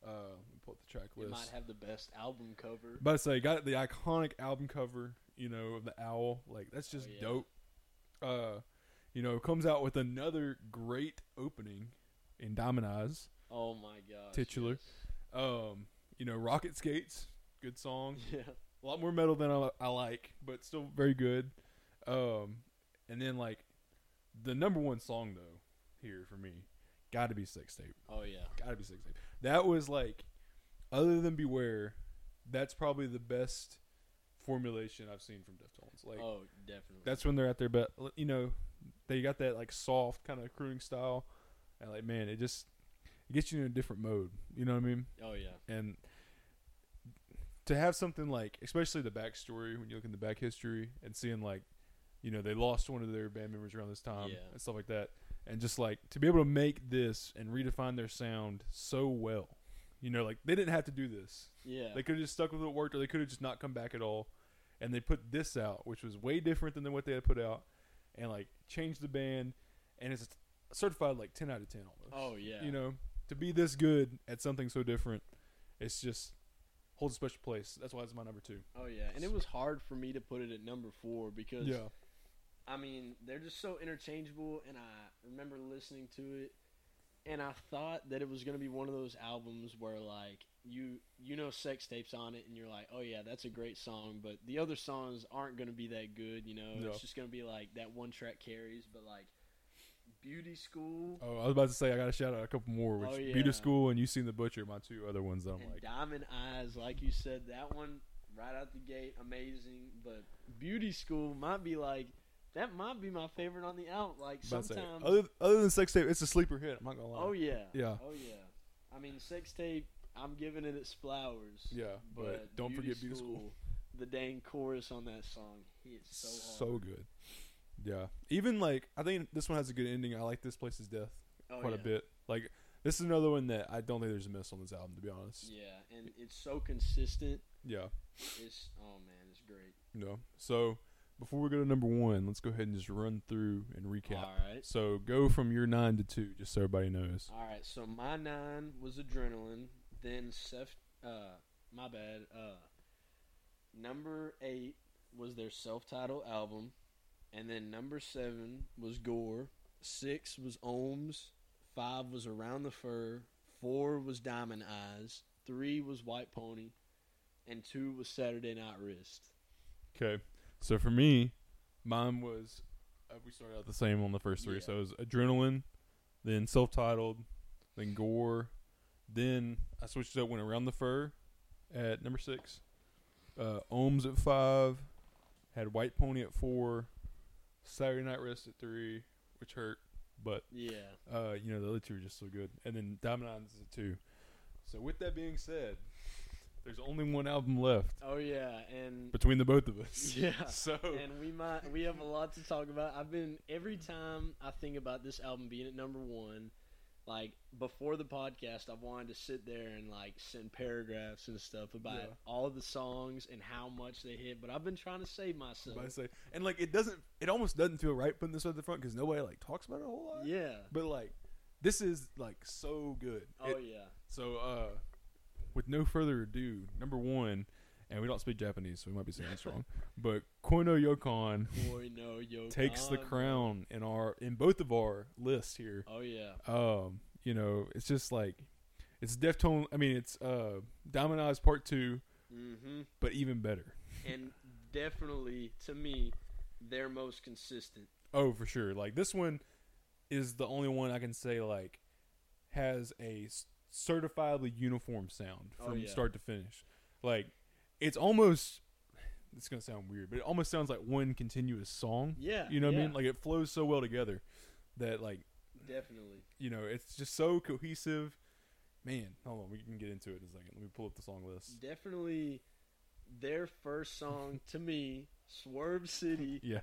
Uh, let me pull up the track It list. might have the best album cover. But I say, got the iconic album cover, you know, of the owl. Like that's just Oh, yeah. dope. Uh, you know, comes out with another great opening in Diamond Eyes. Oh my god, Titular. yes. Um, you know, Rocket Skates, good song. Yeah. A lot more metal than I, I like, but still very good. Um, and then like the number one song though here for me, got to be Sex Tape. Oh yeah. Got to be Sex Tape. That was like, other than Beware, that's probably the best formulation I've seen from Deftones. Like oh, definitely. that's when they're at their best. You know, they got that like soft kind of crooning style, and like man, it just it gets you in a different mode. You know what I mean? oh yeah. And to have something like, especially the backstory when you look in the back history and seeing like, you know, they lost one of their band members around this time Yeah. and stuff like that, and just like to be able to make this and redefine their sound so well. You know, like they didn't have to do this. Yeah. They could have just stuck with what worked, or they could have just not come back at all. And they put this out, which was way different than what they had put out, and like changed the band, and it's certified like ten out of ten almost. oh yeah. You know, to be this good at something so different, it's just holds a special place. That's why it's my number two. Oh yeah. And it was hard for me to put it at number four because Yeah, I mean, they're just so interchangeable, and I remember listening to it, and I thought that it was gonna be one of those albums where like you you know sex tapes on it, and you're like, oh yeah, that's a great song, but the other songs aren't gonna be that good, you know. No. It's just gonna be like that one track carries, but like Beauty School Oh, I was about to say I got to shout out a couple more, oh, which Oh, Beauty. School and You Seen the Butcher, my two other ones that I'm and like. Diamond Eyes, like you said, that one right out the gate, amazing. But Beauty School might be like that might be my favorite on the album. Like about to say, sometimes. other other than sex tape, it's a sleeper hit. I'm not gonna lie. Oh yeah. Yeah. Oh yeah. I mean, sex tape. I'm giving it its flowers. yeah, but, don't forget Beauty School. The dang chorus on that song hits so hard. so good. Yeah, even like I think this one has a good ending. I like this place's death oh, quite yeah. a bit. Like this is another one that I don't think there's a miss on this album, to be honest. Yeah, and it's so consistent. Yeah, It's oh man, it's great. No. So before we go to number one, let's go ahead and just run through and recap. All right. So go from your nine to two, just so everybody knows. All right. So my nine was adrenaline. Then Seth. Uh, my bad. Uh, number eight was their self-titled album, and then number seven was Gore. Six was Ohms. Five was Around the Fur. Four was Diamond Eyes. Three was White Pony, and two was Saturday Night Wrist. Okay. So for me, mine was uh, we started out the same on the first three. Yeah. So it was adrenaline, then self-titled, then gore, Then I switched it up, went around the fur at number six. Uh, Ohms at five. Had White Pony at four. Saturday Night Wrist at three, which hurt, but Yeah. uh, you know the other two are just so good. And then Diamond at two. So with that being said, there's only one album left Oh yeah, and between the both of us. yeah. So and we might we have a lot to talk about. I've been every time I think about this album being at number one, like before the podcast, I've wanted to sit there and like send paragraphs and stuff about Yeah. all the songs and how much they hit. But I've been trying to save myself. I say, and like it doesn't, it almost doesn't feel right putting this at the front because nobody like talks about it a whole lot. Yeah. But like, this is like so good. Oh It- yeah. So, uh, with no further ado, number one, and we don't speak Japanese, so we might be saying this wrong, but Koi No Yokan takes the crown in our in both of our lists here. Oh yeah. Um, you know, it's just like it's Deftone. I mean, it's uh, Diamond Eyes Part Two, Mm-hmm. but even better. And definitely to me, their most consistent. Oh, for sure. Like this one is the only one I can say like has a certifiably uniform sound Oh, from yeah. start to finish. Like it's almost it's gonna sound weird, but it almost sounds like one continuous song. Yeah. You know what I mean? Like it flows so well together that like definitely. you know it's just so cohesive. Man, hold on, we can get into it in a second. Let me pull up the song list. Definitely their first song to me, Swerve City. Yeah,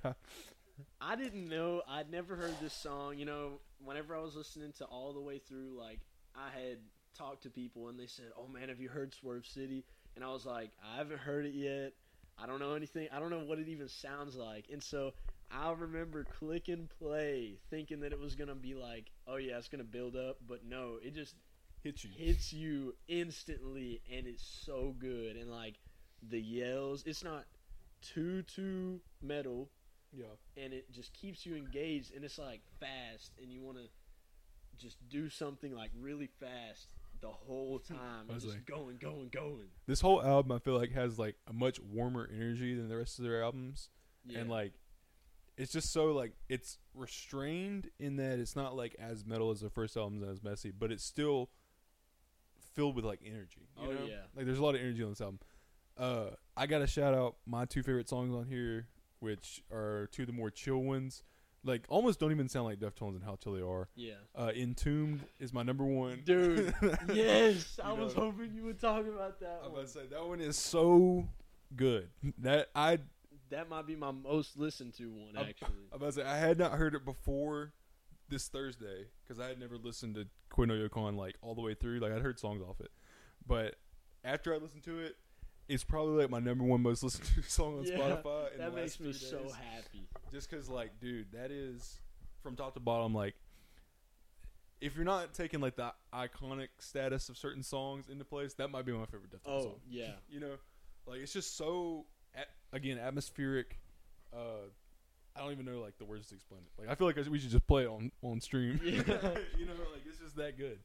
I didn't know. I'd never heard this song. You know, whenever I was listening to all the way through, like I had talked to people and they said, "Oh man, have you heard Swerve City?" And I was like, "I haven't heard it yet. I don't know anything. I don't know what it even sounds like." And so I remember click and play, thinking that it was gonna be like, "Oh yeah, it's gonna build up," but no, it just hit you. hits you instantly and it's so good and like the yells it's not too too metal Yeah, and it just keeps you engaged and it's like fast and you want to just do something like really fast the whole time I was just like- going going going this whole album I feel like has like a much warmer energy than the rest of their albums. yeah. and like it's just so like it's restrained in that it's not like as metal as the first albums and as messy, but it's still filled with like energy. You Oh, know? yeah. like there's a lot of energy on this album. Uh, I gotta shout out my two favorite songs on here, which are two of the more chill ones. Like almost don't even sound like Deftones and how chill they are. yeah Uh, Entombed is my number one. dude yes i You was hoping you would talk about that I'm about to say that one is so good. That I that might be my most listened to one actually I'm about to say I had not heard it before this Thursday because I had never listened to Quino Yokon like all the way through. Like I'd heard songs off it, but after I listened to it, it's probably like my number one most listened to song on Yeah, Spotify. In that makes me so days. happy Just because, like, dude, that is from top to bottom. Like, if you're not taking like the iconic status of certain songs into place, that might be my favorite Deftones oh song. yeah You know, like it's just so at, again atmospheric. Uh, I don't even know like the words to explain it. Like I feel like we should just play it on on stream. Yeah. you know, like it's just that good.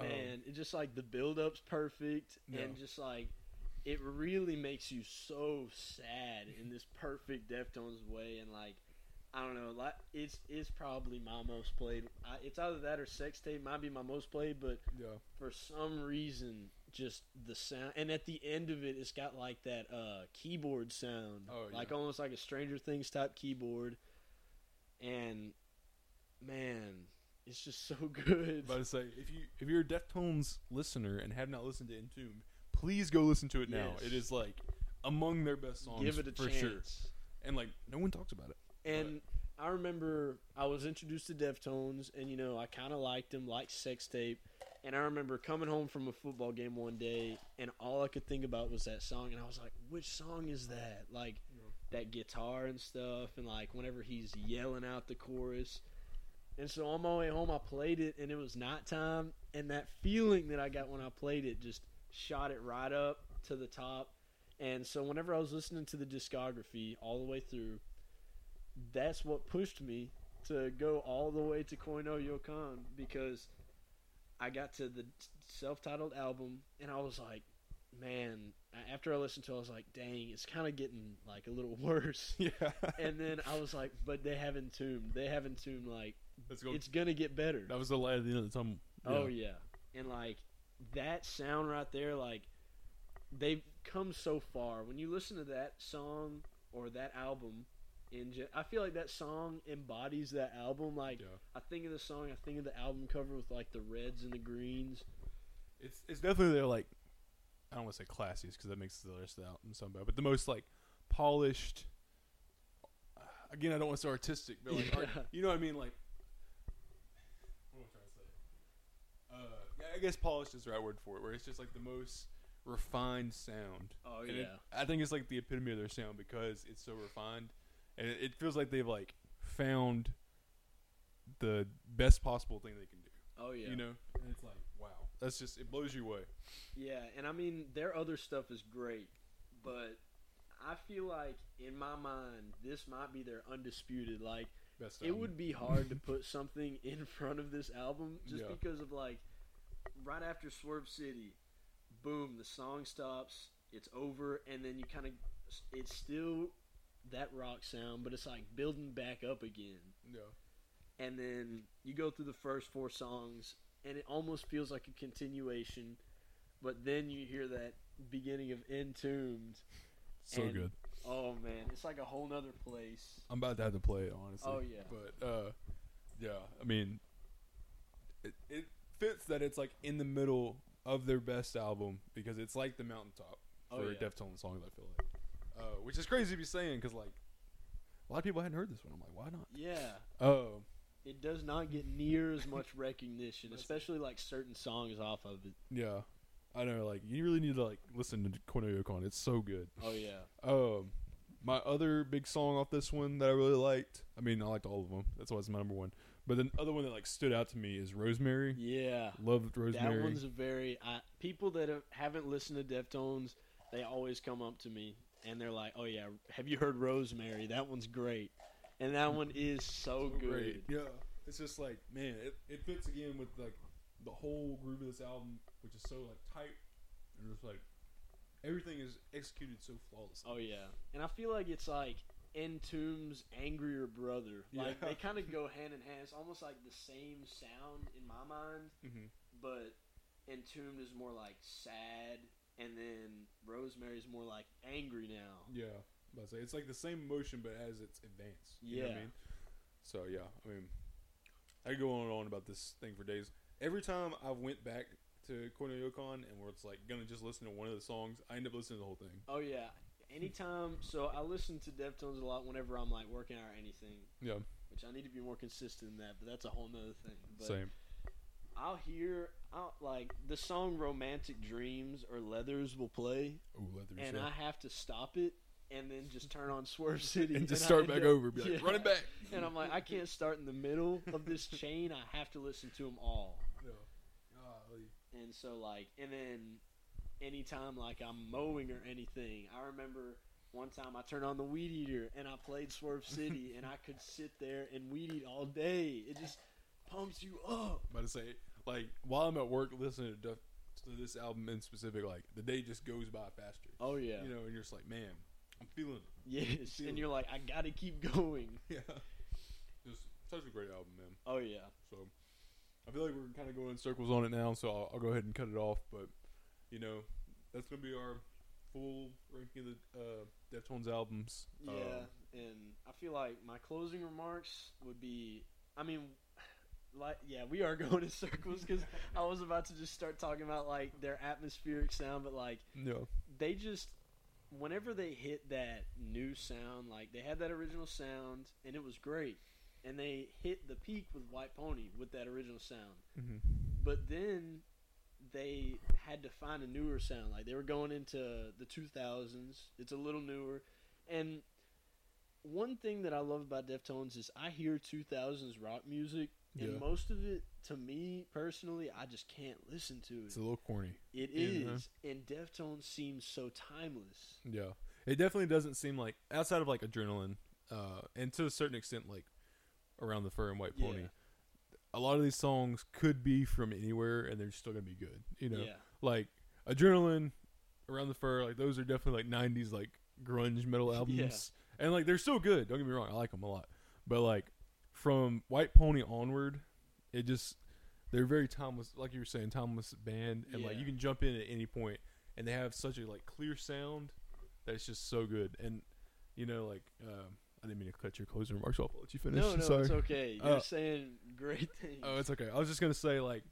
Um, man it just like the build up's perfect Yeah. and just like it really makes you so sad in this perfect deftones way and like i don't know like it's it's probably my most played I, it's either that or sex tape might be my most played but yeah, for some reason just the sound and at the end of it it's got like that uh keyboard sound. Oh, yeah. like almost like a stranger things type keyboard. And man it's just so good. About to say if you if you're a Deftones listener and have not listened to Entombed, please go listen to it now. Yes. It is like among their best songs give it a for chance sure. And like no one talks about it. And I remember I was introduced to Deftones, and you know I kind of liked them, like Sex Tape. And I remember coming home from a football game one day, and all I could think about was that song, and I was like, "Which song is that?" Like that guitar and stuff, and like whenever he's yelling out the chorus. And so on my way home, I played it, and it was nighttime, and that feeling that I got when I played it just shot it right up to the top. And so whenever I was listening to the discography all the way through, that's what pushed me to go all the way to Koi No Yokan because I got to the self-titled album and I was like, man, after I listened to it, I was like, dang, it's kind of getting like a little worse. Yeah. and then I was like, but they have Entombed. They have Entombed like Let's go. it's gonna get better. that was the light at the end of the tunnel. Oh yeah, and like that sound right there, like they've come so far. When you listen to that song or that album, in gen- I feel like that song embodies that album. Like Yeah. I think of the song, I think of the album cover with like the reds and the greens. It's it's definitely their like I don't want to say classiest because that makes the rest of the album sound bad, but the most like polished. Again, I don't want to say artistic, but like art, you know what I mean, like. What am I trying to say? Uh, yeah, I guess polished is the right word for it. Where it's just like the most refined sound. Oh And yeah, it- I think it's like the epitome of their sound because it's so refined, and it, it feels like they've like found the best possible thing they can do. oh yeah, You know, and it's like wow, that's just it blows you away. yeah. And I mean, their other stuff is great, but I feel like in my mind, this might be their undisputed. Like Best. it album. would be hard to put something in front of this album just Yeah. because of like right after Swerve City, boom, the song stops, it's over, and then you kind of it's still that rock sound, but it's like building back up again. Yeah. And then you go through the first four songs, and it almost feels like a continuation, but then you hear that beginning of Entombed. So And- good. Oh man, it's like a whole nother place. I'm about to have to play it honestly. Oh, yeah. But uh, yeah. I mean, it it fits that it's like in the middle of their best album because it's like the mountaintop Oh, for yeah. Deftones songs. I feel like, uh, which is crazy to be saying because like a lot of people hadn't heard this one. I'm like, why not? Yeah. Oh, It does not get near as much recognition, especially like certain songs off of it. yeah. I know. Like you really need to like listen to Cornelio Con. It's so good. Oh yeah, Um, my other big song off this one that I really liked. I mean, I liked all of them. That's why it's my number one. But the other one that like stood out to me is Rosemary. yeah. Loved Rosemary. That one's a very I, people that have, haven't listened to Deftones. They always come up to me and they're like, "Oh yeah, have you heard Rosemary? That one's great." And that one is so, So good. great. Yeah, it's just like man, it, it fits again with like the whole groove of this album, which is so like tight and just like everything is executed so flawlessly. Oh yeah, and I feel like it's like Entomb's angrier brother. Like Yeah. they kind of go hand in hand. It's almost like the same sound in my mind, Mm-hmm. but Entombed is more like sad, and then Rosemary's more like angry now. Yeah, but say it's like the same emotion, but as it's advanced. You know what I mean? So yeah, I mean, I go on and on about this thing for days. Every time I went back to Cornelio Con and where it's like gonna just listen to one of the songs, I end up listening to the whole thing. Oh yeah. Anytime, so I listen to Deftones a lot whenever I'm like working out or anything, Yeah, which I need to be more consistent in that. But that's a whole nother thing. But same. I'll hear, I'll, like the song "Romantic Dreams" or "Leathers" will play, Ooh, leather and yeah. I have to stop it and then just turn on Swerve City and just I start back up- over, be like, yeah. run it back. And I'm like, I can't start in the middle of this chain. I have to listen to them all. Yeah. Golly. And so like, and then anytime like I'm mowing or anything, I remember one time I turned on the weed eater and I played Swerve City and I could sit there and weed eat all day. It just pumps you up. I'm about to say, like, while I'm at work listening to, Duff, to this album in specific, like, the day just goes by faster. Oh yeah, You know, and you're just like, man, I'm feeling it. yes. feel And you're like, I gotta keep going. Yeah. Just such a great album, man. Oh yeah. So I feel like we're kind of going in circles on it now, so I'll, I'll go ahead and cut it off. But, you know, that's to be our full ranking of the uh, Deftones albums. Yeah, Um, and I feel like my closing remarks would be, I mean, like yeah, we are going in circles because I was about to just start talking about like their atmospheric sound, but like yeah. they just whenever they hit that new sound, like they had that original sound and it was great, and they hit the peak with White Pony with that original sound, Mm-hmm. but then they had to find a newer sound. Like they were going into the 2000s. It's a little newer. And one thing that I love about Deftones is I hear 2000s rock music and most of it to me personally I just can't listen to it. It's a little corny. It is, Yeah. is and Deftones seems so timeless. Yeah. It definitely doesn't seem like, outside of like Adrenaline, uh, and to a certain extent, like Around the Fur and White Pony, Yeah. A lot of these songs could be from anywhere and they're still going to be good. You know? Yeah. like Adrenaline, Around the Fur, like those are definitely like '90s like grunge metal albums, and like they're still good. Don't get me wrong, I like them a lot. But like from White Pony onward, it just they're very timeless, like you were saying, timeless band, and like you can jump in at any point, and they have such a like clear sound that's just so good. And you know, like um, I didn't mean to cut your closing remarks off. I'll let you finish. No, no, Sorry. it's okay. You're Uh, saying great things. Oh, it's okay. I was just gonna say like,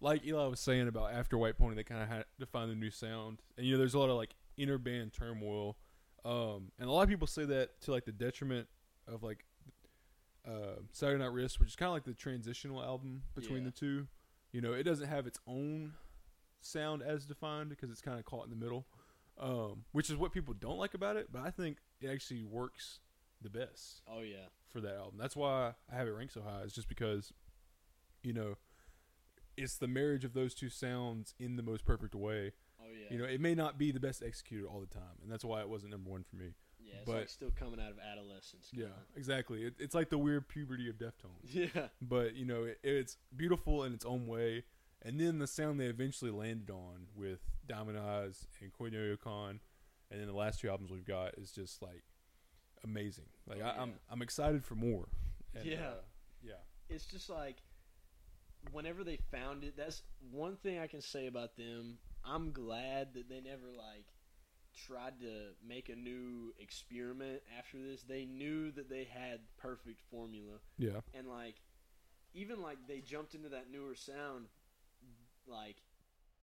like Eli was saying about after White Pony, they kind of had to find a new sound, and you know, there's a lot of like inner band turmoil, um, and a lot of people say that to like the detriment of like uh, Saturday Night Wrist, which is kind of like the transitional album between Yeah. the two. You know, it doesn't have its own sound as defined because it's kind of caught in the middle, um, which is what people don't like about it. But I think it actually works the best oh yeah, for that album. That's why I have it ranked so high. It's just because, you know, it's the marriage of those two sounds in the most perfect way. oh yeah. You know, it may not be the best executed all the time, and that's why it wasn't number one for me. yeah, it's but- like still coming out of adolescence. Yeah, kinda. exactly. It, it's like the weird puberty of Deftones, yeah, but you know, it, it's beautiful in its own way. And then the sound they eventually landed on with Diamond Eyes and Cornelio Con, and then the last two albums we've got is just like amazing. Like Oh, I, I'm. I'm excited for more. And, Yeah. uh, yeah. it's just like whenever they found it. That's one thing I can say about them. I'm glad that they never like tried to make a new experiment after this. They knew that they had perfect formula. Yeah. and like even like they jumped into that newer sound like